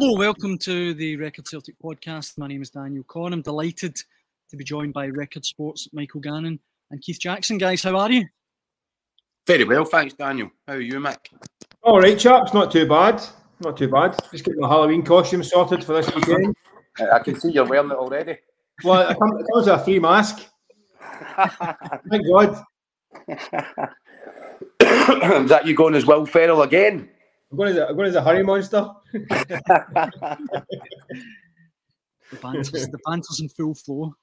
Hello, welcome to the Record Celtic podcast. My name is Daniel Caw. I'm delighted to be joined by Record Sports Michael Gannon and Keith Jackson. Guys, how are you? Very well, thanks, Daniel. How are you, Mick? All right, chaps, not too bad. Not too bad. Just getting my Halloween costume sorted for this weekend. I can see you're wearing it already. Well, it comes, it comes with a free mask. Thank God. Is that you going as Will Ferrell again? As a, I'm going as a hurry monster. The banter's, the banter's in full flow.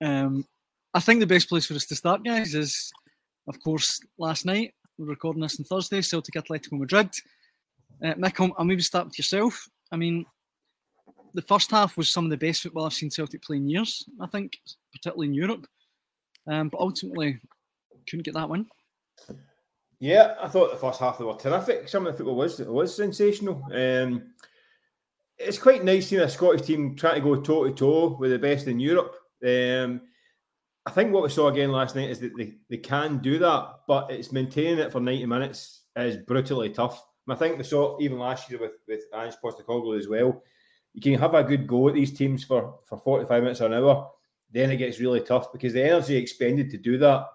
Um, I think the best place for us to start, guys, is of course last night. We're recording this on Thursday. Celtic Atletico Madrid. Uh, Mick, I'll- I'll maybe start with yourself. I mean, the first half was some of the best football I've seen Celtic play in years. I think, particularly in Europe. Um, but ultimately, couldn't get that win. Yeah, I thought the first half they were terrific. Some of the football was was sensational. Um, it's quite nice seeing a Scottish team trying to go toe to toe with the best in Europe. Um, I think what we saw again last night is that they, they can do that, but it's maintaining it for 90 minutes is brutally tough. And I think we saw even last year with, with Ange Postecoglou as well. You can have a good go at these teams for, for 45 minutes or an hour, then it gets really tough because the energy expended to do that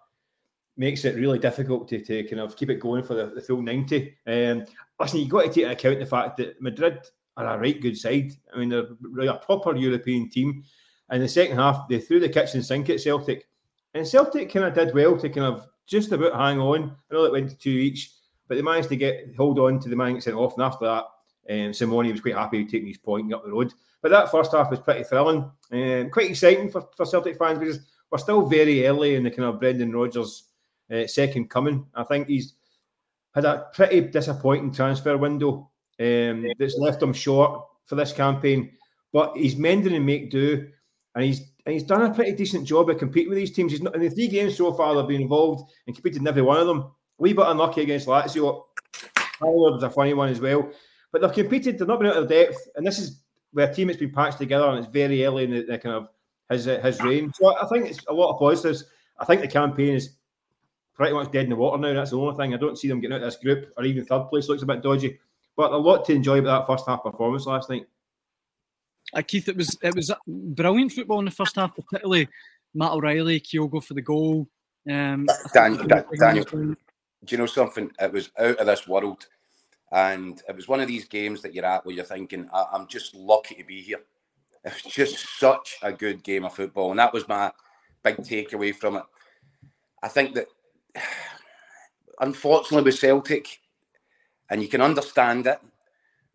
makes it really difficult to, to kind of keep it going for the, the full 90. Um, listen, you've got to take into account the fact that Madrid are a right good side. I mean, they're really a proper European team. And the second half, they threw the kitchen sink at Celtic. And Celtic kind of did well to kind of just about hang on. I know it went to two each, but they managed to get hold on to the man sent off. And after that, um, Simeone was quite happy taking his point up the road. But that first half was pretty thrilling and quite exciting for, for Celtic fans because we're still very early in the kind of Brendan Rodgers uh, second coming. I think he's had a pretty disappointing transfer window um, that's left him short for this campaign. But he's mending and make do, and he's and he's done a pretty decent job of competing with these teams. He's not in the three games so far they've been involved and competed in every one of them. A wee bit unlucky against Lazio. Tyler was a funny one as well. But they've competed, they've not been out of depth, and this is where a team that's been patched together and it's very early in the, the kind of his his reign. So I think it's a lot of positives. I think the campaign is pretty much dead in the water now. That's the only thing. I don't see them getting out of this group or even third place looks a bit dodgy. But a lot to enjoy about that first half performance last night. Uh, Keith, it was it was brilliant football in the first half, particularly Matt O'Riley, Kyogo for the goal. Um, I Dan- Dan- Daniel. Do you know something? It was out of this world. And it was one of these games that you're at where you're thinking, I- I'm just lucky to be here. It was just such a good game of football. And that was my big takeaway from it. I think that, unfortunately, with Celtic, and you can understand it,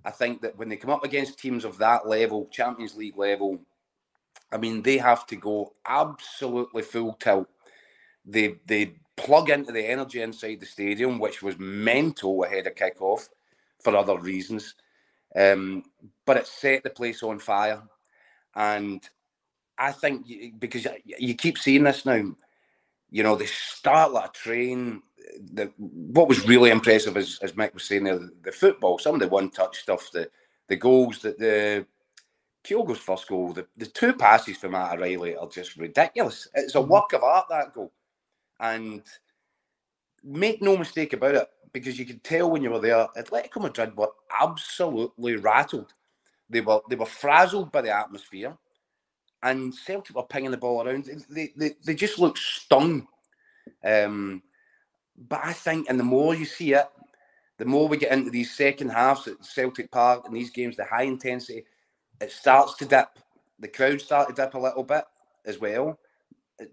I think that when they come up against teams of that level, Champions League level, I mean, they have to go absolutely full tilt. They they plug into the energy inside the stadium, which was mental ahead of kickoff for other reasons. Um, but it set the place on fire. And I think because you- you keep seeing this now, you know, they start like a train. The, what was really impressive, as, as Mick was saying there, the, the football, some of the one touch stuff, the, the goals, that the Kyogo's first goal, the, the two passes from Matt O'Riley are just ridiculous. It's a mm-hmm. work of art, that goal. And make no mistake about it, because you could tell when you were there, Atletico Madrid were absolutely rattled. They were they were frazzled by the atmosphere, and Celtic were pinging the ball around. They they, they just looked stung. Um, but I think, and the more you see it, the more we get into these second halves at Celtic Park and these games, the high intensity, it starts to dip. The crowd start to dip a little bit as well.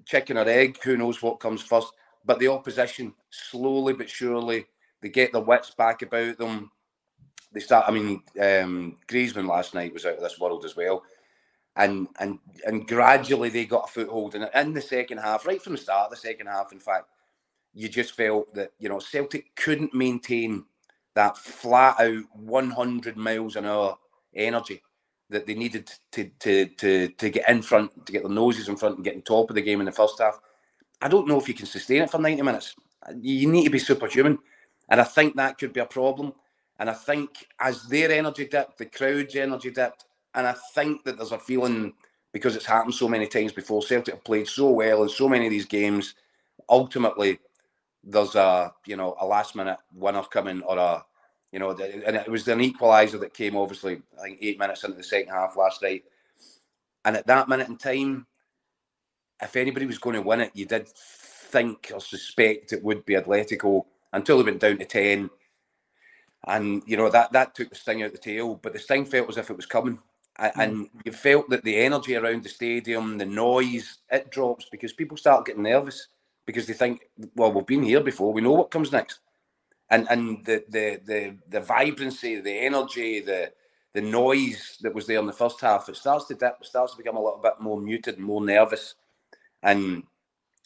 Chicken or egg, who knows what comes first. But the opposition, slowly but surely, they get their wits back about them. They start. I mean, um, Griezmann last night was out of this world as well, and and and gradually they got a foothold in in the second half, right from the start of the second half. In fact, you just felt that you know Celtic couldn't maintain that flat out 100 miles an hour energy that they needed to to to to get in front, to get their noses in front and get on top of the game in the first half. I don't know if you can sustain it for 90 minutes. You need to be superhuman. And I think that could be a problem. And I think as their energy dipped, the crowd's energy dipped, and I think that there's a feeling because it's happened so many times before. Celtic have played so well in so many of these games. Ultimately, there's a you know a last minute winner coming or a you know and it was an equaliser that came obviously I think eight minutes into the second half last night. And at that minute in time, if anybody was going to win it, you did think or suspect it would be Atletico until they went down to ten and you know that that took the sting out the tail. But the sting felt as if it was coming, and, mm. you felt that the energy around the stadium, the noise, it drops because people start getting nervous because they think, well, we've been here before, we know what comes next, and and the the the the vibrancy, the energy, the the noise that was there in the first half, it starts to dip, it starts to become a little bit more muted and more nervous, and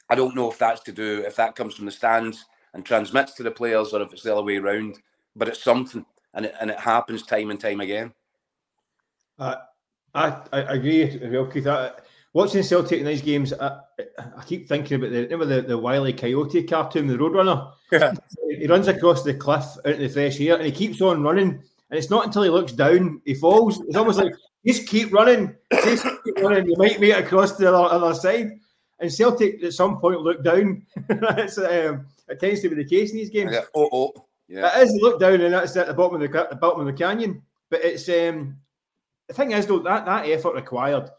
I don't know if that's to do if that comes from the stands and transmits to the players or if it's the other way around but it's something, and it, and it happens time and time again. Uh, I, I agree well, Keith. I, watching Celtic in these games, I, I keep thinking about the remember the, the Wily Coyote cartoon, the Roadrunner. Yeah. he runs across the cliff out in the fresh air, and he keeps on running. And it's not until he looks down he falls. It's almost like just keep running, just keep running. You might make it across to the other, other side. And Celtic at some point look down. That's um, it tends to be the case in these games. Yeah. Oh, oh. Yeah. It is look down and that's at the bottom of the, the bottom of the canyon. But it's um the thing is though that that effort required.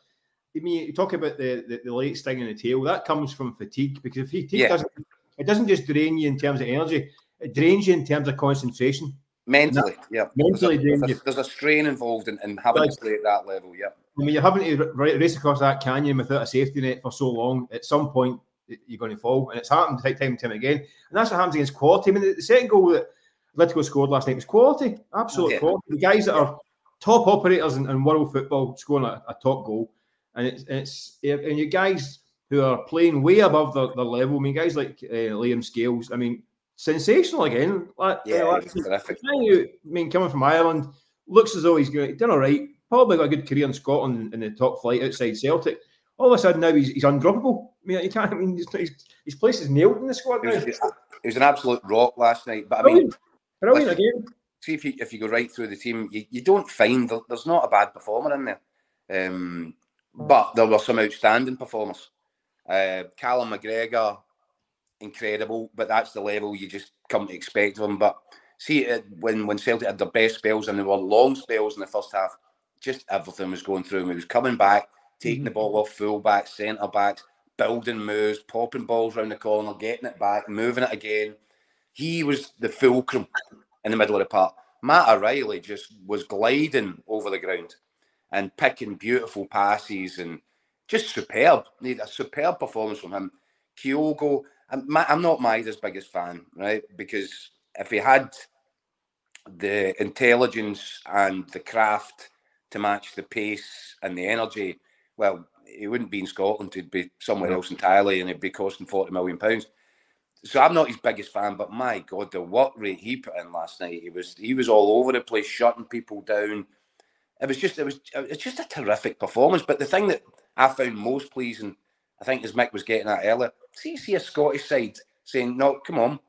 I mean, you talk about the, the, the late sting in the tail. That comes from fatigue because if fatigue yeah. doesn't it doesn't just drain you in terms of energy, it drains you in terms of concentration. Mentally, that, yeah. Mentally, there's a, there's, a, there's a, strain involved in, in having to play at that level. Yeah. I mean, you're having to race across that canyon without a safety net for so long. At some point, you're going to fall, and it's happened time and time again. And that's what happens against quality. I mean, the second goal that Atletico scored last night was quality, absolute okay. quality. The guys that are top operators in, in world football scoring a, a, top goal, and it's it's and you guys who are playing way above the, their level. I mean, guys like uh, Liam Scales. I mean, sensational again. Like, yeah, uh, terrific. I mean, coming from Ireland, looks as though he's done all right. Probably got a good career in Scotland in the top flight outside Celtic. All of a sudden now he's, he's undroppable. I mean, you can't. I mean, his, his place is nailed in the squad. He was, he was, an absolute rock last night. But I mean, Brilliant again. See if you if you go right through the team, you, you don't find there's not a bad performer in there. Um, but there were some outstanding performers. Uh, Callum McGregor, incredible, but that's the level you just come to expect of him. But see, it, when when Celtic had their best spells and there were long spells in the first half, just everything was going through him. He was coming back, taking mm-hmm. the ball off full backs, centre backs, building moves, popping balls around the corner, getting it back, moving it again. He was the fulcrum in the middle of the park. Matt O'Riley just was gliding over the ground and picking beautiful passes and just superb. Need a superb performance from him. Kyogo, I'm, I'm not Maeda's biggest fan, right? Because if he had the intelligence and the craft to match the pace and the energy, well, he wouldn't be in Scotland. He'd be somewhere else entirely, and he'd be costing forty million pounds so I'm not his biggest fan, but my God, the work rate he put in last night, he was he was all over the place, shutting people down. It was just it was it's just a terrific performance. But the thing that I found most pleasing, I think, as Mick was getting at earlier, see see a Scottish side saying, "No, come on,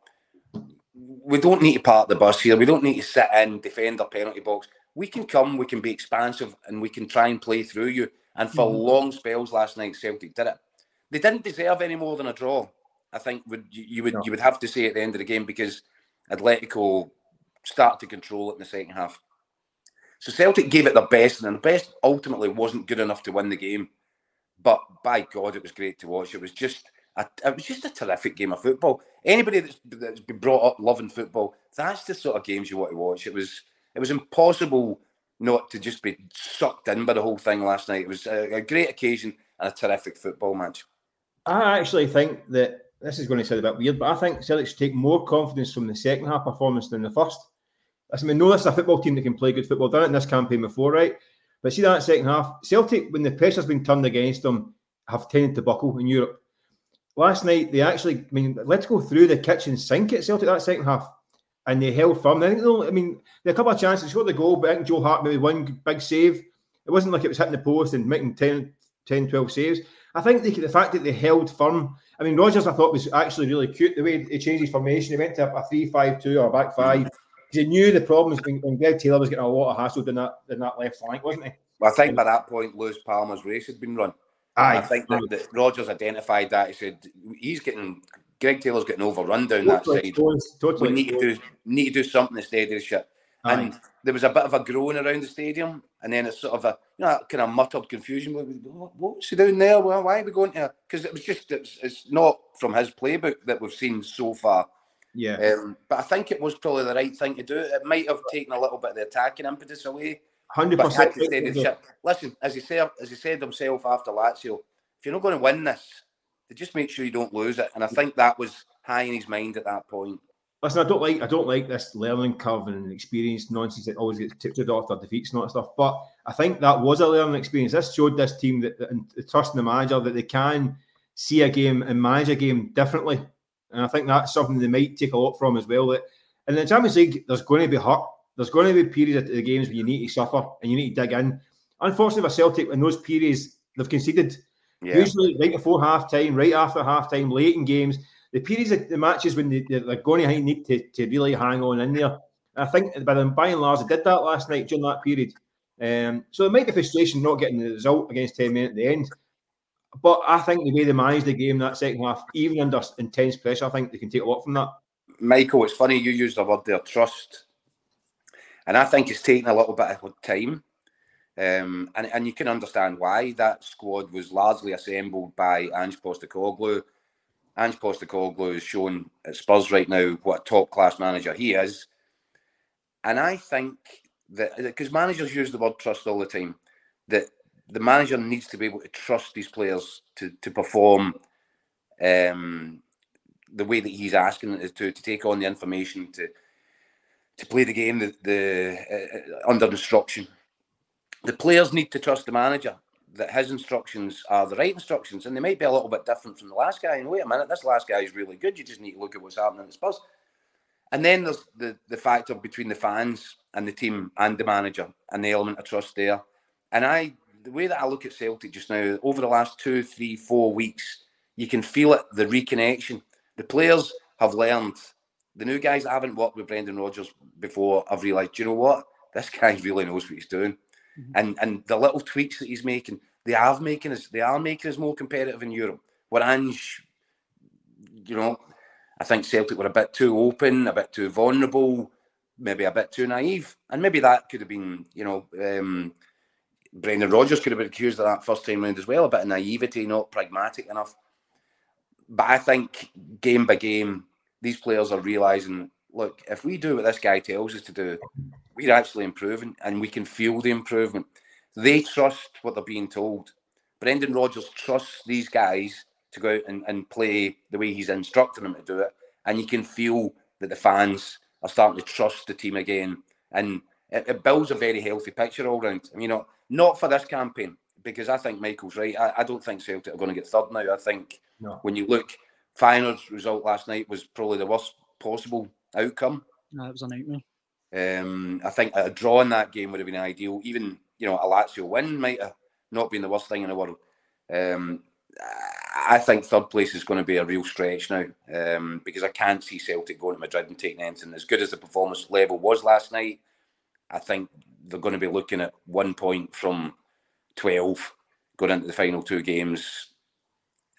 we don't need to park the bus here. We don't need to sit in defend our penalty box. We can come, we can be expansive, and we can try and play through you." And for mm-hmm. long spells last night, Celtic did it. They didn't deserve any more than a draw. I think would you would no. you would have to say at the end of the game because Atletico started to control it in the second half. So Celtic gave it their best, and the best ultimately wasn't good enough to win the game. But by God, it was great to watch. It was just a, it was just a terrific game of football. Anybody that's, that's been brought up loving football, that's the sort of games you want to watch. It was it was impossible not to just be sucked in by the whole thing last night. It was a, a great occasion and a terrific football match. I actually think that this is going to sound a bit weird, but I think Celtic should take more confidence from the second half performance than the first. I mean, no, this is a football team that can play good football. Done it in this campaign before, right? But see that second half, Celtic, when the pressure's been turned against them, have tended to buckle in Europe. last night they actually, I mean, let's go through the kitchen sink at Celtic that second half, and they held firm. I think, I mean, there are a couple of chances, scored the goal, but I think Joe Hart maybe one big save. It wasn't like it was hitting the post and making 10, 10 12 saves. I think they, the fact that they held firm. I mean, Rodgers, I thought was actually really cute the way he changed his formation. He went to a three-five-two or a back five. He knew the problems when, when Greg Taylor was getting a lot of hassle in that in that left flank, wasn't he? Well, I think by that point, Luis Palma's race had been run. Aye. I think that, that Rodgers identified that. He said he's getting Greg Taylor's getting overrun down totally that side. Totally, we need to do need to do something to steady the ship. Aye. And there was a bit of a groan around the stadium, and then it's sort of a you know kind of muttered confusion. What, what's he doing there? Well, why are we going to? Because it was just it's, it's not from his playbook that we've seen so far. Yeah. Um, but I think it was probably the right thing to do. It might have taken a little bit of the attacking impetus away. Hundred percent. Listen, as he said, as he said himself after Lazio, if you're not going to win this, just make sure you don't lose it. And I think that was high in his mind at that point. Listen, I don't like I don't like this learning curve and experience nonsense that always gets tipped off after defeats and all that stuff. But I think that was a learning experience. This showed this team that, that and trust in the manager that they can see a game and manage a game differently. And I think that's something they might take a lot from as well. That in the Champions League, there's going to be hurt. There's going to be periods of the games where you need to suffer and you need to dig in. Unfortunately, for Celtic, in those periods, they've conceded. Yeah. Usually, right before half time, right after half time, late in games, the periods of the matches when they, are going to need to, to really hang on in there. I think by, the, by and large, they did that last night during that period. Um, so it might be frustration not getting the result against 10 men at the end. But I think the way they managed the game that second half, even under intense pressure, I think they can take a lot from that. Michael, it's funny you used the word there, trust. And I think it's taken a little bit of time. Um, and, and you can understand why that squad was largely assembled by Ange Postecoglou, Ange Postecoglou has shown at Spurs right now what a top class manager he is. And I think that because managers use the word trust all the time, that the manager needs to be able to trust these players to to perform um, the way that he's asking to to take on the information to to play the game the, the uh, under instruction. The players need to trust the manager, that his instructions are the right instructions, and they might be a little bit different from the last guy. And wait a minute, this last guy is really good. You just need to look at what's happening at Spurs. And then there's the the factor between the fans and the team and the manager, and the element of trust there. And I, the way that I look at Celtic just now, over the last two, three, four weeks, you can feel it. The reconnection. The players have learned. The new guys that haven't worked with Brendan Rodgers before have realised, you know what? This guy really knows what he's doing Mm-hmm. And and the little tweaks that he's making, they are making us they are making us more competitive in Europe. Where Ange, you know, I think Celtic were a bit too open, a bit too vulnerable, maybe a bit too naive, and maybe that could have been, you know, um, Brendan Rodgers could have been accused of that first time round as well, a bit of naivety, not pragmatic enough. But I think game by game, these players are realizing, look, if we do what this guy tells us to do, we're actually improving and we can feel the improvement. They trust what they're being told. Brendan Rodgers trusts these guys to go out and, and play the way he's instructing them to do it. And you can feel that the fans are starting to trust the team again. And it, it builds a very healthy picture all round. I mean, you know, not for this campaign, because I think Michael's right. I, I don't think Celtic are going to get third now. I think no. when you look, Feyenoord's result last night was probably the worst possible outcome. No, it was a nightmare. Um, I think a draw in that game would have been ideal. Even you know a Lazio win might have not been the worst thing in the world. Um, I think third place is going to be a real stretch now um, because I can't see Celtic going to Madrid and taking anything as good as the performance level was last night. I think they're going to be looking at one point from twelve going into the final two games,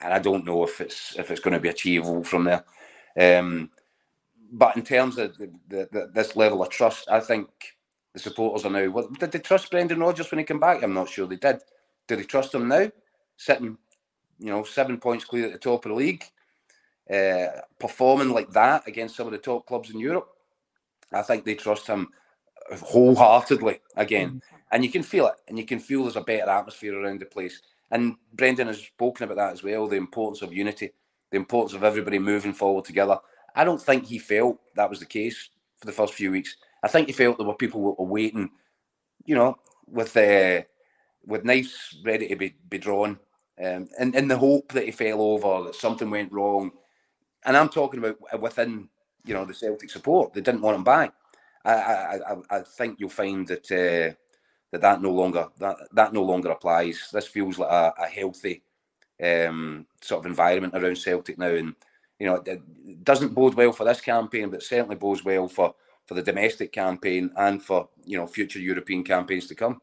and I don't know if it's if it's going to be achievable from there. Um, but in terms of the, the, the, this level of trust, I think the supporters are now. Well, did they trust Brendan Rodgers when he came back? I'm not sure they did. Do they trust him now? Sitting, you know, seven points clear at the top of the league, uh, performing like that against some of the top clubs in Europe. I think they trust him wholeheartedly again, mm-hmm. and you can feel it, and you can feel there's a better atmosphere around the place. And Brendan has spoken about that as well. The importance of unity, the importance of everybody moving forward together. I don't think he felt that was the case for the first few weeks. I think he felt there were people were waiting, you know, with uh, with knives ready to be, be drawn um, in, in the hope that he fell over, that something went wrong. And I'm talking about within, you know, the Celtic support. They didn't want him back. I, I, I, I think you'll find that uh, that that no longer that that no longer applies. This feels like a, a healthy um, sort of environment around Celtic now, and you know, it doesn't bode well for this campaign, but certainly bodes well for for the domestic campaign and for you know future European campaigns to come.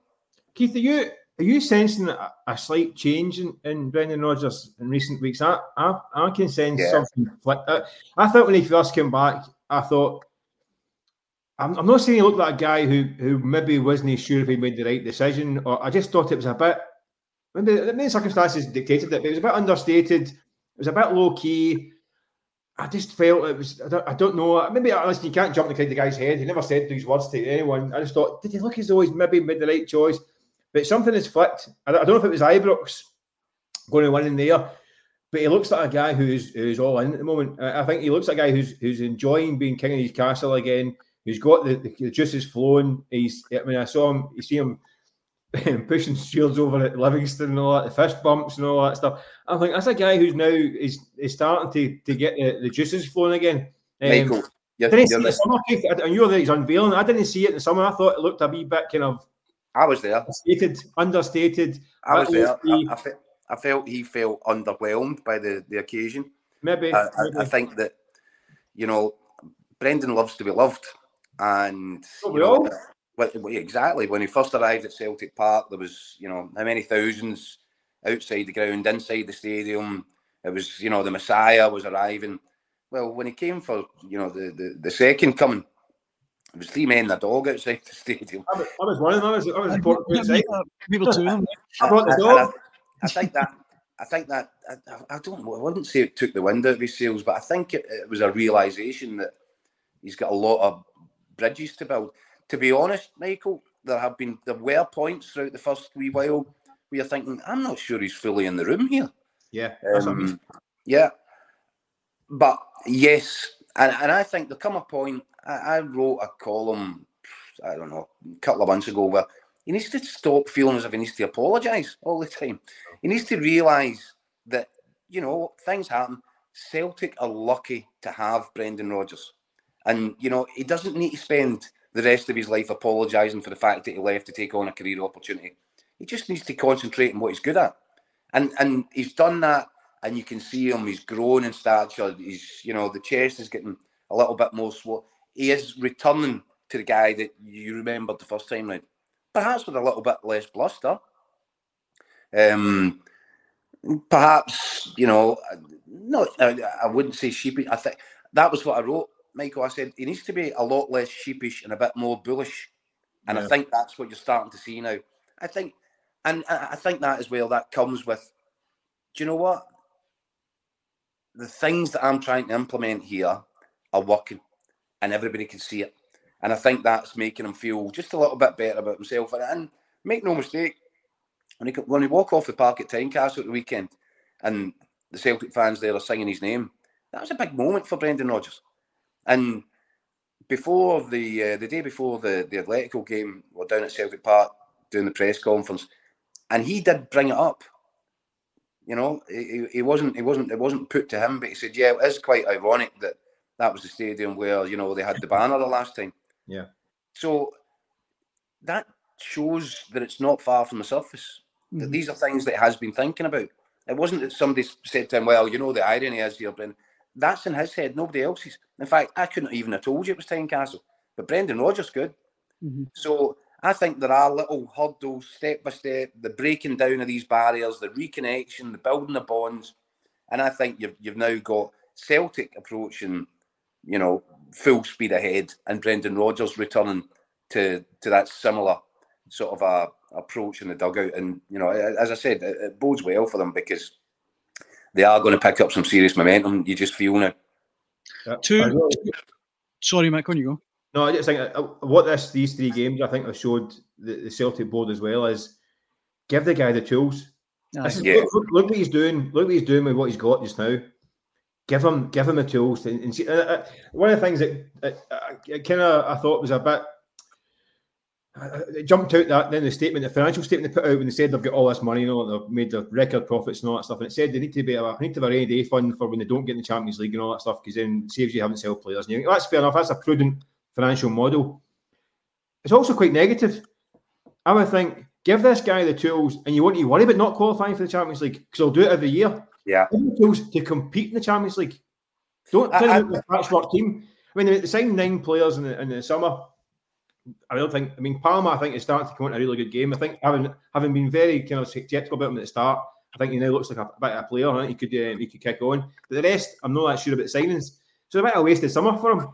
Keith, are you are you sensing a, a slight change in, in Brendan Rodgers in recent weeks? I I, I can sense yeah. something. I, uh, I thought when he first came back, I thought I'm, I'm not saying he looked like a guy who who maybe wasn't sure if he made the right decision, or I just thought it was a bit. Maybe the main circumstances dictated it, but it was a bit understated. It was a bit low key. I just felt it was. I don't, I don't know. Maybe listen, you can't jump the guy's head. He never said these words to anyone. I just thought, did he look as though he's maybe made the right choice? But something has flicked. I don't know if it was Ibrox going to win in there, but he looks like a guy who's who's all in at the moment. I think he looks like a guy who's who's enjoying being king of his castle again. He's got the, the, the juices flowing. He's. I mean, I saw him. You see him pushing shields over at Livingston and all that, the fist bumps and all that stuff. I think that's a guy who's now is, is starting to, to get the, the juices flowing again. Um, Michael, you're, didn't you're see the summer, and you there, he's unveiling. I didn't see it in the summer. I thought it looked a wee bit kind of. I was there. Understated. understated I was there. I, I, fe- I, felt he felt underwhelmed by the, the occasion. Maybe I, maybe. I, think that, you know, Brendan loves to be loved. And, oh, you know, exactly. When he first arrived at Celtic Park, there was, you know, how many thousands outside the ground, inside the stadium. It was, you know, the Messiah was arriving. Well, when he came for, you know, the, the, the second coming, it was three men and a dog outside the stadium. I was, I was one of them. I was, I was important outside. People to him. I brought the dog. I, I, think that. I think that I, I don't. I wouldn't say it took the wind out of his sails, but I think it, it was a realization that he's got a lot of bridges to build to be honest, Michael, there have been there were points throughout the first wee while where you're thinking, I'm not sure he's fully in the room here. Yeah, um, yeah, but yes, and, and I think there come a point. I, I wrote a column, I don't know, a couple of months ago where he needs to stop feeling as if he needs to apologise all the time. He needs to realise that you know things happen. Celtic are lucky to have Brendan Rodgers, and you know he doesn't need to spend the rest of his life apologising for the fact that he left to take on a career opportunity. He just needs to concentrate on what he's good at. And and he's done that and you can see him, he's grown in stature, he's you know, the chest is getting a little bit more swollen. He is returning to the guy that you remembered the first time round. Perhaps with a little bit less bluster. Um perhaps, you know, no I, I wouldn't say sheepy. I think that was what I wrote Michael, I said he needs to be a lot less sheepish and a bit more bullish. And yeah. I think that's what you're starting to see now. I think, and I think that as well, that comes with, do you know what? The things that I'm trying to implement here are working and everybody can see it. And I think that's making him feel just a little bit better about himself. And make no mistake, when he, when he walk off the park at Tynecastle at the weekend and the Celtic fans there are singing his name, that was a big moment for Brendan Rodgers. And before the uh, the day before the the Atletico game, we're down at Celtic Park doing the press conference, and he did bring it up. You know, he, he wasn't he wasn't it wasn't put to him, but he said, "Yeah, it is quite ironic that that was the stadium where you know they had the banner the last time." Yeah. So that shows that it's not far from the surface. Mm-hmm. That these are things that he has been thinking about. It wasn't that somebody said to him, "Well, you know, the irony is here, Brendan." That's in his head, nobody else's. In fact, I couldn't even have told you it was Tynecastle, but Brendan Rodgers could. Mm-hmm. So I think there are little hurdles, step by step, the breaking down of these barriers, the reconnection, the building of bonds, and I think you've you've now got Celtic approaching, you know, full speed ahead, and Brendan Rodgers returning to to that similar sort of a approach in the dugout. And you know, as I said, it, it bodes well for them because they are going to pick up some serious momentum. You just feel now. Yeah. Two, sorry, Mike, on you go. No, I just think uh, what this these three games I think have showed the, the Celtic board as well is give the guy the tools. Is, yeah. look, look, look, what he's doing. Look what he's doing with what he's got just now. Give him, give him the tools. To, and see, uh, uh, one of the things that uh, uh kind of I thought was a bit it jumped out that then the statement, the financial statement they put out when they said they've got all this money, you know, they've made the record profits and all that stuff, and it said they need to be a, need to have a rainy day fund for when they don't get in the Champions League and all that stuff because then saves you having to sell players. And you think, that's fair enough. That's a prudent financial model. It's also quite negative. I would think give this guy the tools, and you won't need to worry about not qualifying for the Champions League because he'll do it every year. Yeah, give the tools to compete in the Champions League. Don't turn out the patchwork team. I mean, they signed nine players in the, in the summer. I don't think. I mean, Palma. I think is starting to come into a really good game. I think having having been very kind of skeptical about him at the start, I think he now looks like a, bit of a player. I think he could uh, he could kick on. But the rest, I'm not that sure about signings. So a bit of a wasted summer for him.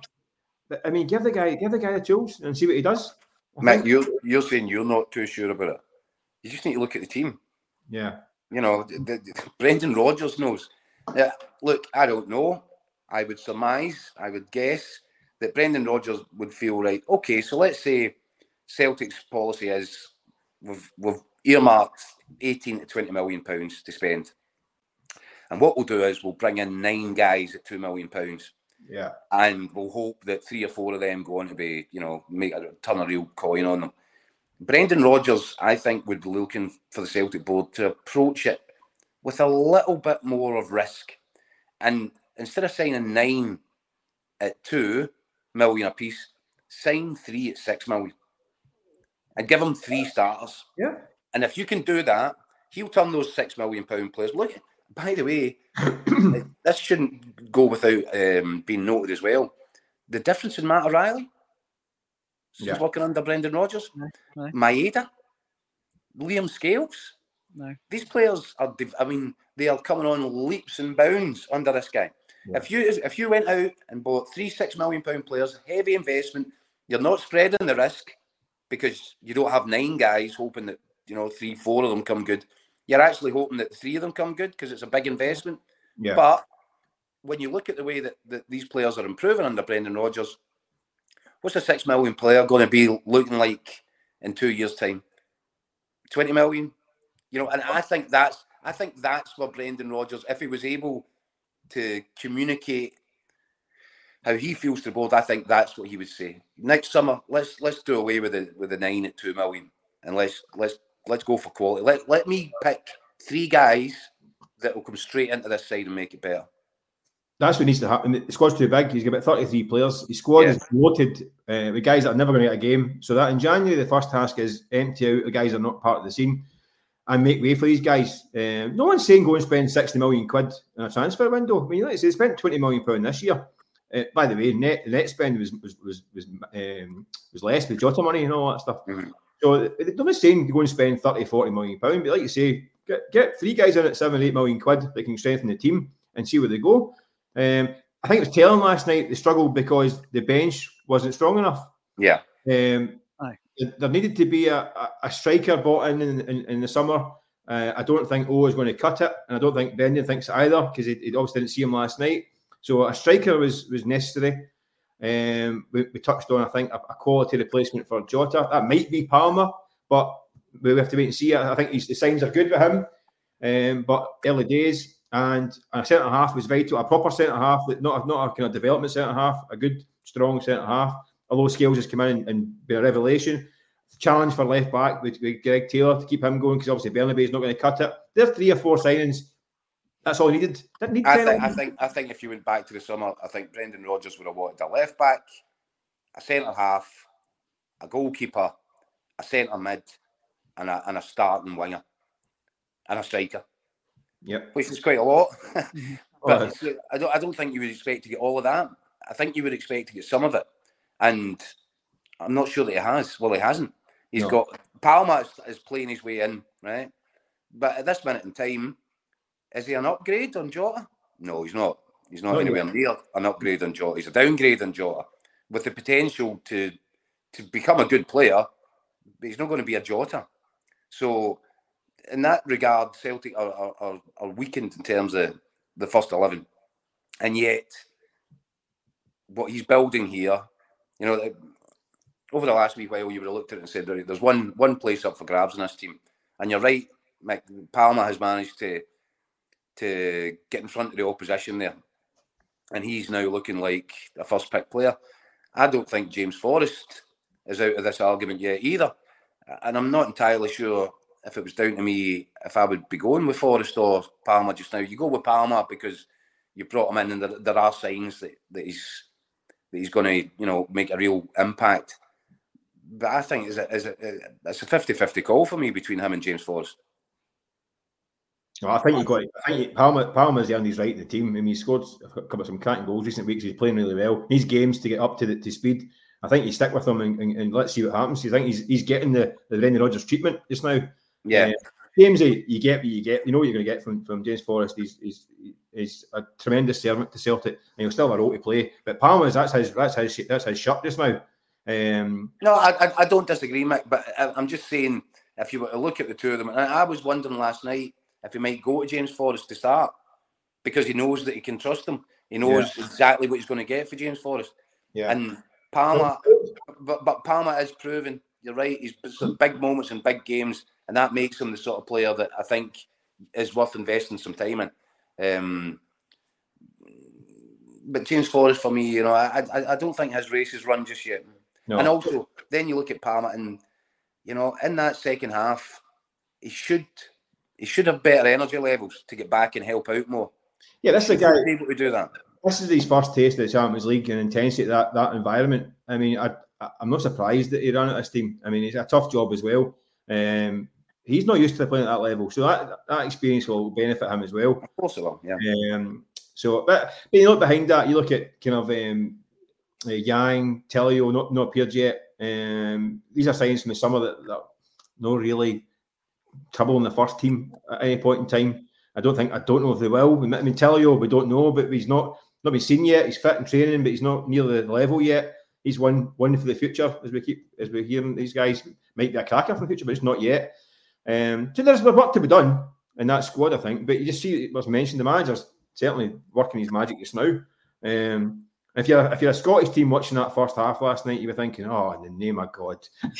But I mean, give the guy give the guy the tools and see what he does. Mate, you're you're saying you're not too sure about it. You just need to look at the team. Yeah. You know, the, the, Brendan Rodgers knows. Yeah. Look, I don't know. I would surmise, I would guess that Brendan Rodgers would feel right. Okay, so let's say Celtic's policy is we've, we've earmarked 18 to 20 million pounds to spend. And what we'll do is we'll bring in nine guys at two million pounds. Yeah. And we'll hope that three or four of them go on to be, you know, make a ton of real coin on them. Brendan Rodgers, I think, would be looking for the Celtic board to approach it with a little bit more of risk. And instead of signing nine at two, million a piece, sign three at six million, and give him three starters. Yeah. And if you can do that, he'll turn those six million pound players. Look, by the way, this shouldn't go without um, being noted as well. The difference in Matt O'Riley, yeah. he's working under Brendan Rodgers, no, no. Maeda, Liam Scales. No. These players are, I mean, they are coming on leaps and bounds under this guy. Yeah. If you if you went out and bought three six million pound players, heavy investment, you're not spreading the risk because you don't have nine guys hoping that you know three four of them come good. You're actually hoping that three of them come good because it's a big investment. Yeah. But when you look at the way that, that these players are improving under Brendan Rodgers, what's a six million player going to be looking like in two years' time? Twenty million, you know. And I think that's I think that's where Brendan Rodgers, if he was able to communicate how he feels to the board, I think that's what he would say. Next summer, let's let's do away with the with the nine at two million, and let's let's let's go for quality. Let let me pick three guys that will come straight into this side and make it better. That's what needs to happen. The squad's too big. He's got about 33 players. His squad yeah. is loaded uh, with guys that are never going to get a game. So that in January, the first task is empty out the guys that are not part of the scene and make way for these guys. Um, no one's saying go and spend 60 million quid in a transfer window. I mean, like I say, they spent 20 million pound this year. Uh, by the way, net net spend was was was was, um, was less with Jota money and all that stuff. Mm-hmm. So they're not saying go and spend 30, 40 million pound, but like you say, get, get three guys in at seven, eight million quid that can strengthen the team and see where they go. Um, I think it was telling last night they struggled because the bench wasn't strong enough. Yeah. Um, there needed to be a, a, striker bought in in, in, in the summer. Uh, I don't think O is going to cut it, and I don't think Brendan thinks either because he, he, obviously didn't see him last night. So a striker was was necessary. Um, we, we, touched on, I think, a, a, quality replacement for Jota. That might be Palma, but we have to wait and see. I, think the signs are good with him, um, but early days. And a centre half was vital. A proper centre half, not not a kind of development centre half, a good strong centre half although Scales has come in and be a revelation. Challenge for left back with, with Greg Taylor to keep him going because obviously Bernabei is not going to cut it. There's three or four signings. That's all he needed. Didn't need I think, I think I think if you went back to the summer, I think Brendan Rodgers would have wanted a left back, a centre half, a goalkeeper, a centre mid, and a, and a starting winger, and a striker. Yep. Which is quite a lot. Mm-hmm. but oh, I don't I don't think you would expect to get all of that. I think you would expect to get some of it and I'm not sure that he has. Well, he hasn't. He's no. got Palma is, playing his way in, right? But at this minute in time, is he an upgrade on Jota? No, he's not. He's not, anywhere near an upgrade on Jota. He's a downgrade on Jota, with the potential to to become a good player, but he's not going to be a Jota. So, in that regard, Celtic are, are, are weakened in terms of the first eleven, and yet what he's building here you know, over the last week while you would have looked at it and said there's one one place up for grabs in this team, and you're right. Mick, Palma has managed to to get in front of the opposition there, and he's now looking like a first pick player. I don't think James Forrest is out of this argument yet either. And I'm not entirely sure if it was down to me if I would be going with Forrest or Palma just now. You go with Palma because you brought him in, and there, there are signs that, that he's that he's going to you know make a real impact. But I think it's a, a, it's a 50-50 call for me between him and James Forrest. No, I think you got. I think Palma Palma's earned his right in the team. I mean, he scored a couple of some cracking goals recent weeks. He's playing really well. These games to get up to the to speed. I think you stick with him and, and, and, let's see what happens. I think he's he's getting the the Brendan Rodgers treatment just now. Yeah, uh, Jamesy, you get what you get. You know what you're going to get from from James Forrest. He's he's he's a tremendous servant to Celtic, and he'll still have a role to play. But Palma's that's his that's his that's his shot just now. Um, no, I, I don't disagree, Mick. But I'm just saying if you were to look at the two of them, and I was wondering last night if he might go to James Forrest to start because he knows that he can trust him. He knows yeah. exactly what he's going to get for James Forrest. Yeah. And Palma, but, but Palma is proven. You're right. He's some big moments in big games, and that makes him the sort of player that I think is worth investing some time in. Um, but James Forrest, for me, you know, I, I, I don't think his race is run just yet. No. And also, then you look at Palma, and you know, in that second half, he should he should have better energy levels to get back and help out more. Yeah, this is a guy able to do that. This is his first taste of the Champions League and intensity that that environment. I mean, I, I'm not surprised that he ran at this team. I mean, it's a tough job as well. Um, he's not used to the playing at that level, so that that experience will benefit him as well. Of course, it will. Yeah. Um, so, but, but you look behind that, you look at kind of um, uh, Yang, Tilio, not not appeared yet. Um, these are signs from the summer that, that no really trouble in the first team at any point in time. I don't think I don't know if they will. I mean, Tilio, we don't know, but he's not not been seen yet. He's fit in training, but he's not near the level yet. He's one one for the future, as we keep as we're hearing. These guys might be a cracker for the future, but it's not yet. Um, so there's work to be done in that squad, I think. But you just see it was mentioned. The manager's certainly working his magic just now. Um, if you're if you're a Scottish team watching that first half last night, you were thinking, "Oh, in the name of God,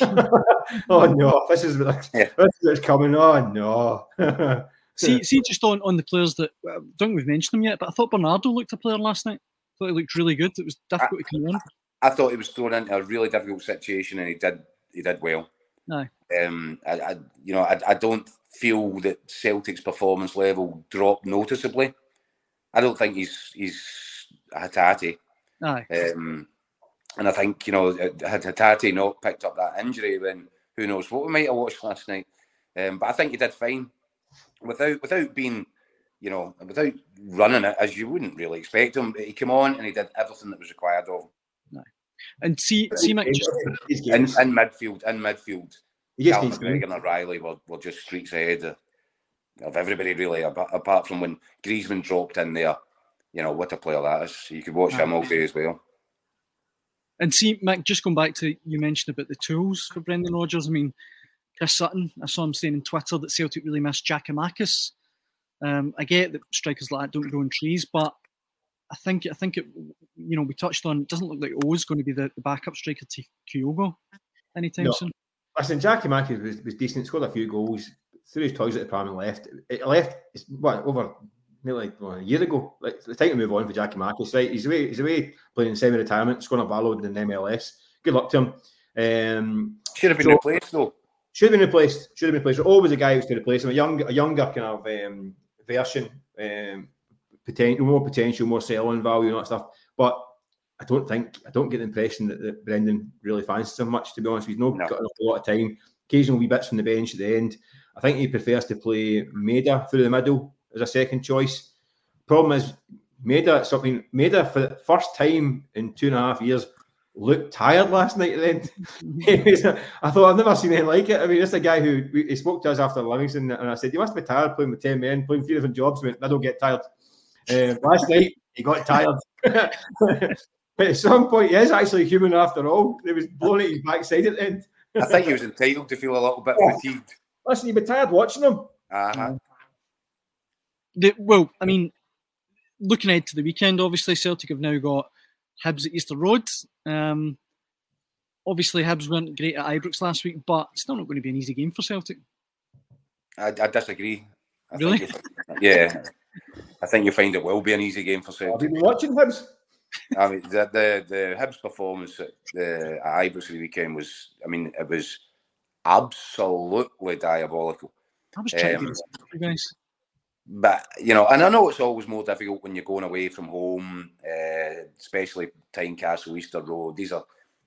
oh no, this is yeah. this is coming. Oh no." see, see, just on, on the players that I don't think we've mentioned them yet, but I thought Bernardo looked a player last night. I thought he looked really good. It was difficult I, to come on. I thought he was thrown into a really difficult situation, and he did he did well. No. Um, I, I you know, I, I don't feel that Celtic's performance level dropped noticeably. I don't think he's he's a Hatate. Aye. Um, and I think, you know, had Hatate not picked up that injury, then who knows what we might have watched last night. Um, but I think he did fine without without being, you know, without running it as you wouldn't really expect him. But He came on and he did everything that was required of him. No. And see, see, Mick, in, in midfield, in midfield, Callum McGregor and O'Riley were, were just streets ahead of, of everybody really, apart from when Griezmann dropped in there you know, what a player that is. You could watch him all day as well. And see, Mick, just going back to you mentioned about the tools for Brendan Rodgers. I mean, Chris Sutton, I saw him saying on Twitter that Celtic really missed Giakoumakis. Um, I get that strikers like that don't grow in trees, but I think I think it. You know, we touched on. It doesn't look like O is going to be the, the backup striker to Kyogo anytime no. soon. Listen, Giakoumakis was, was decent. Scored a few goals. Threw his toys at the pram and left. It left. It's What over nearly well, a year ago. Like it's time to move on for Giakoumakis. Right, he's away. He's away playing semi-retirement, scoring a ballad in the MLS. Good luck to him. Um, should have been so, replaced though. Should have been replaced. Should have been replaced. Always a guy who's to replace him. A young, a younger kind of um, version, um, potential, more potential, more selling value and all that stuff. But I don't think I don't get the impression that, that Brendan really fancies him much. To be honest, he's not no. got a lot of time. Occasional wee bits from the bench at the end. I think he prefers to play Maeda through the middle as a second choice. Problem is, Maeda something Maeda for the first time in two and a half years looked tired last night. Then I thought I've never seen anything like it. I mean, this is a guy who he spoke to us after Livingston, and I said, "You must be tired playing with ten men, playing three different jobs." Went, "I don't get tired." Uh, last night he got tired. but at some point, he is actually human after all. He was blowing at his backside at the end. I think he was entitled to feel a little bit fatigued. Listen, you'd be tired watching him. Uh-huh the, well, I mean, looking ahead to the weekend, obviously Celtic have now got Hibs at Easter Road. Um, obviously, Hibs weren't great at Ibrox last week, but it's still not going to be an easy game for Celtic. I, I disagree. I really? yeah. I think you'll find it will be an easy game for Celtic. Have you been watching Hibs? I mean, the the, the Hibs performance at the at Ibrox the weekend was, I mean, it was absolutely diabolical. I was trying um, to guys. But you know, and I know it's always more difficult when you're going away from home, uh, especially Tynecastle, Easter Road. These are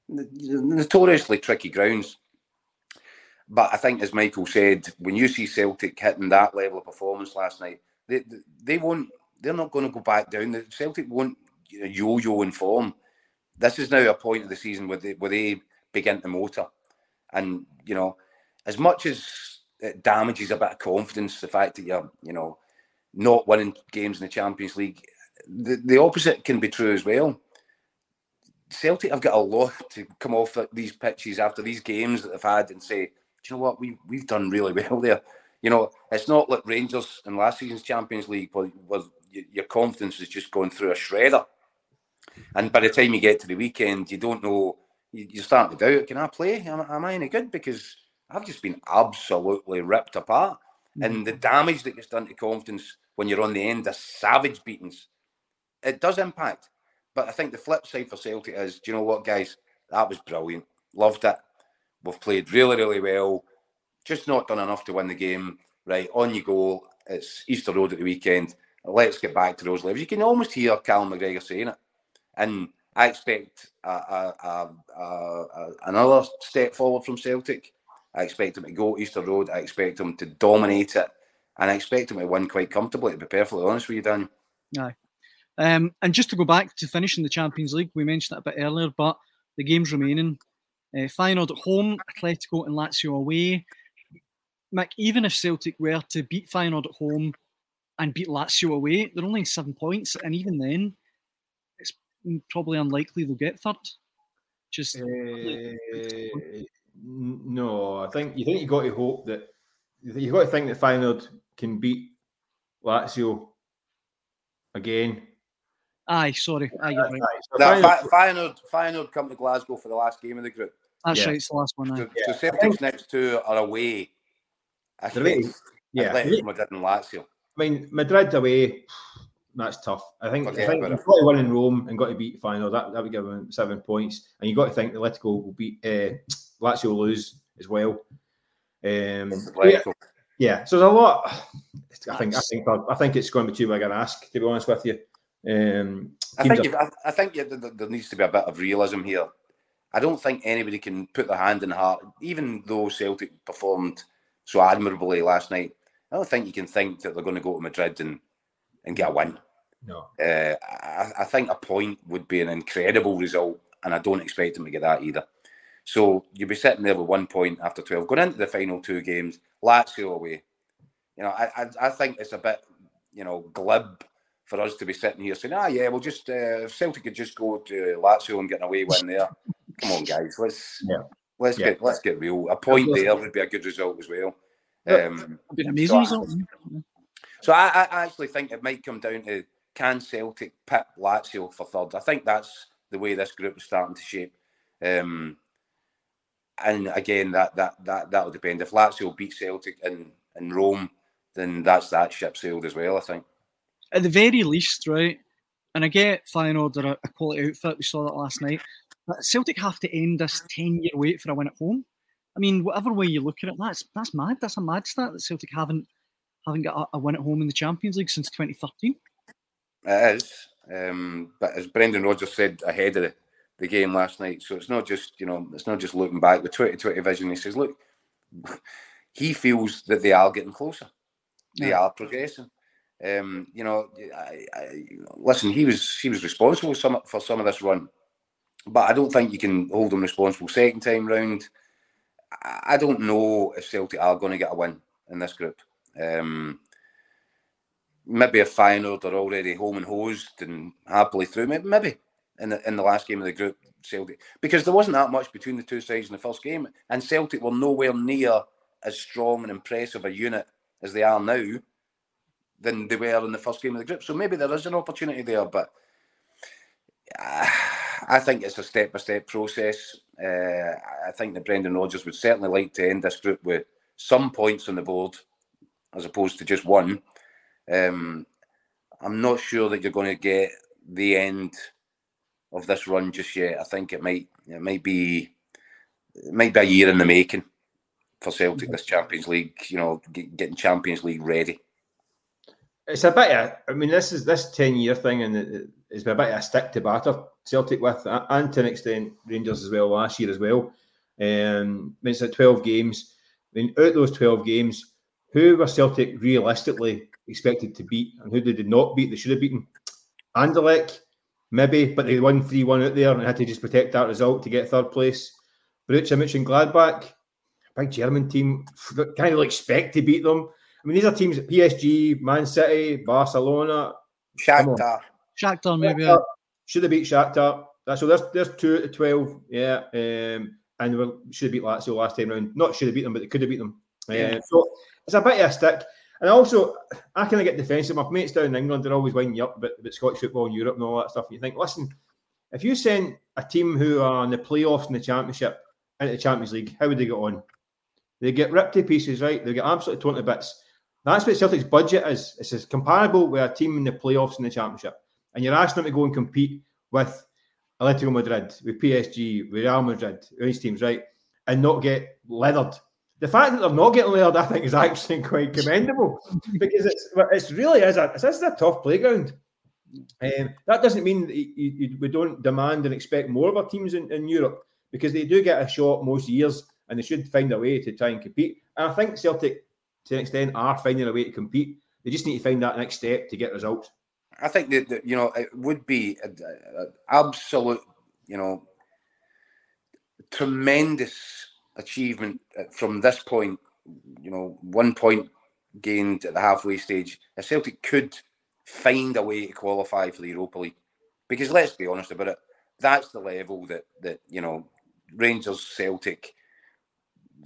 notoriously tricky grounds. But I think, as Michael said, when you see Celtic hitting that level of performance last night, they they won't. They're not going to go back down. The Celtic won't you know, yo-yo in form. This is now a point of the season where they where they begin to motor, and you know, as much as it damages a bit of confidence, the fact that you're you know not winning games in the Champions League, the, the opposite can be true as well. Celtic have got a lot to come off these pitches after these games that they've had and say, do you know what, we, we've done really well there. You know, it's not like Rangers in last season's Champions League where, where your confidence is just going through a shredder. And by the time you get to the weekend, you don't know, you start to doubt, can I play? Am, am I any good? Because I've just been absolutely ripped apart. Mm-hmm. And the damage that gets done to confidence when you're on the end of savage beatings, it does impact. But I think the flip side for Celtic is, do you know what, guys? That was brilliant. Loved it. We've played really, really well. Just not done enough to win the game. Right, on you go. It's Easter Road at the weekend. Let's get back to those levels. You can almost hear Cal McGregor saying it. And I expect a, a, a, another step forward from Celtic. I expect them to go Easter Road. I expect them to dominate it. And I expect them to win quite comfortably, to be perfectly honest with you, Dan. Aye. Um, and just to go back to finishing the Champions League, we mentioned it a bit earlier, but the games remaining. Uh, Feyenoord at home, Atletico and Lazio away. Mick, even if Celtic were to beat Feyenoord at home and beat Lazio away, they're only seven points, and even then, it's probably unlikely they'll get third. Just uh, no, I think you think you got to hope that you got to think that Feyenoord can beat Lazio again Aye, sorry. Aye, right. So Feyenoord, Feyenoord, Feyenoord come to Glasgow for the last game of the group. That's yeah. right, it's the last one. Aye. So, yeah. so Celtic's next two are away. Yeah. Atletico Madrid and Lazio. I mean, Madrid away, that's tough. I think, okay, I think you've got to win in Rome and got to beat Feyenoord. That, that would give them seven points. And you've got to think the Atletico will beat uh, Lazio lose as well. Um, yeah, yeah, so there's a lot. I think I think I think it's going to be too big an ask, to be honest with you. Um, I think, are... I think there needs to be a bit of realism here. I don't think anybody can put their hand in the heart, even though Celtic performed so admirably last night. I don't think you can think that they're going to go to Madrid and, and get a win. No. Uh, I, I think a point would be an incredible result, and I don't expect them to get that either. So you'll be sitting there with one point after 12, going into the final two games, Lazio away. You know, I, I, I think it's a bit, you know, glib for us to be sitting here saying, ah, yeah, we'll just, uh, if Celtic could just go to Lazio and get an away win there. Come on, guys, let's yeah. Let's yeah. get let's get real. A point there would be a good result as well. Um, be an amazing so result. I, so I, I actually think it might come down to can Celtic pit Lazio for third. I think that's the way this group is starting to shape. Um, and again, that that that that will depend. If Lazio beat Celtic in in Rome, then that's that ship sailed as well. I think at the very least, right? And I get Feyenoord order a quality outfit. We saw that last night. But Celtic have to end this ten-year wait for a win at home. I mean, whatever way you look at it, that's that's mad. That's a mad stat that Celtic haven't haven't got a, a win at home in the Champions League since 2013. It is, um, but as Brendan Rodgers said ahead of the, the game last night, so it's not just you know it's not just looking back with 2020 vision. He says, look, he feels that they are getting closer, they yeah. are progressing. Um, you know, I, I, listen, he was he was responsible some, for some of this run, but I don't think you can hold them responsible second time round. I, don't know if Celtic are going to get a win in this group. Um, maybe a Feyenoord are already home and hosed and happily through. Maybe, maybe in the in the last game of the group, Celtic because there wasn't that much between the two sides in the first game, and Celtic were nowhere near as strong and impressive a unit as they are now than they were in the first game of the group. So maybe there is an opportunity there, but uh, I think it's a step by step process. Uh, I think that Brendan Rodgers would certainly like to end this group with some points on the board as opposed to just one. Um, I'm not sure that you're going to get the end of this run just yet. I think it might it might be it might be a year in the making for Celtic this Champions League. You know, get, getting Champions League ready. It's a bit. Of, I mean, this is this ten year thing, and it's been a bit of a stick to batter Celtic with, and to an extent Rangers as well last year as well. Um, it's at twelve games. I mean, out those twelve games, who were Celtic realistically expected to beat, and who they did not beat? They should have beaten Anderlecht, maybe, but they won 3 1 out there and had to just protect that result to get third place. Borussia Mönchengladbach, big German team, kind of expect to beat them. I mean, these are teams PSG, Man City, Barcelona, Shakhtar. Shakhtar, maybe. Shakhtar. Should have beat Shakhtar. That's so there's there's two to twelve, yeah. Um, and we should have beat Lazio last time round. Not should have beat them, but they could have beat them. Yeah. Uh, so it's a bit of a stick. And also, I kind of get defensive. My mates down in England, they're always winding you up about, about Scottish football in Europe and all that stuff. And you think, listen, if you send a team who are in the playoffs in the Championship into the Champions League, how would they get on? They get ripped to pieces, right? They get absolutely torn to bits. That's what Celtic's budget is. It's as comparable with a team in the playoffs in the Championship. And you're asking them to go and compete with Atletico Madrid, with PSG, with Real Madrid, these teams, right? And not get leathered the fact that they're not getting leathered, I think, is actually quite commendable because it's it's really is a this is a tough playground. Um, that doesn't mean that you, you, we don't demand and expect more of our teams in, in Europe because they do get a shot most years and they should find a way to try and compete. And I think Celtic, to an extent, are finding a way to compete. They just need to find that next step to get results. I think that, that you know it would be an absolute, you know, tremendous achievement uh, from this point, you know, one point gained at the halfway stage, if Celtic could find a way to qualify for the Europa League, because let's be honest about it, that's the level that that you know Rangers, Celtic,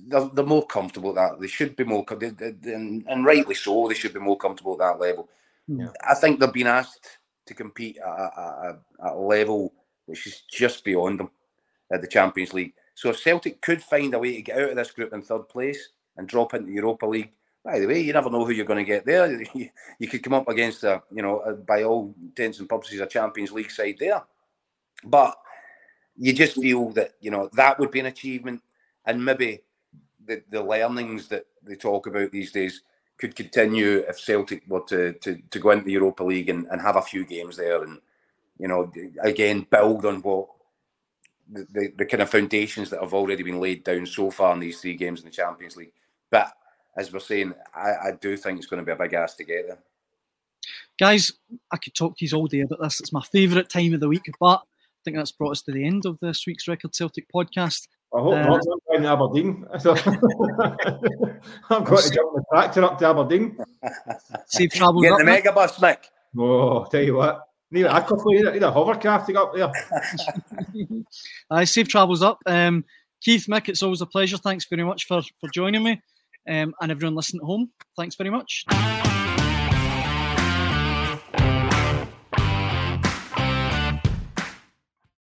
they're, they're more comfortable at that. They should be more, and, and rightly so. They should be more comfortable at that level. Yeah. I think they've been asked to compete at a, at a level which is just beyond them at the Champions League. So if Celtic could find a way to get out of this group in third place and drop into the Europa League, by the way, you never know who you're going to get there. You, you could come up against a, you know, a, by all intents and purposes, a Champions League side there. But you just feel that you know that would be an achievement, and maybe the, the learnings that they talk about these days could continue if Celtic were to to, to go into the Europa League and, and have a few games there, and you know, again build on what the, the, kind of foundations that have already been laid down so far in these three games in the Champions League. But as we're saying, I, I do think it's going to be a big ask to get there. Guys, I could talk to you all day about this. It's my favourite time of the week, but I think that's brought us to the end of this week's Record Celtic podcast. I hope uh, not. I'm in Aberdeen. I've got to jump the tractor up to Aberdeen. Safe travels. Get the mega bus, Mick. Oh, tell you what. Need a couple, need a, need a hovercraft to go up there. I safe travels up. Um, Keith, Mick, it's always a pleasure. Thanks very much for, for joining me. Um, and everyone listening at home, thanks very much.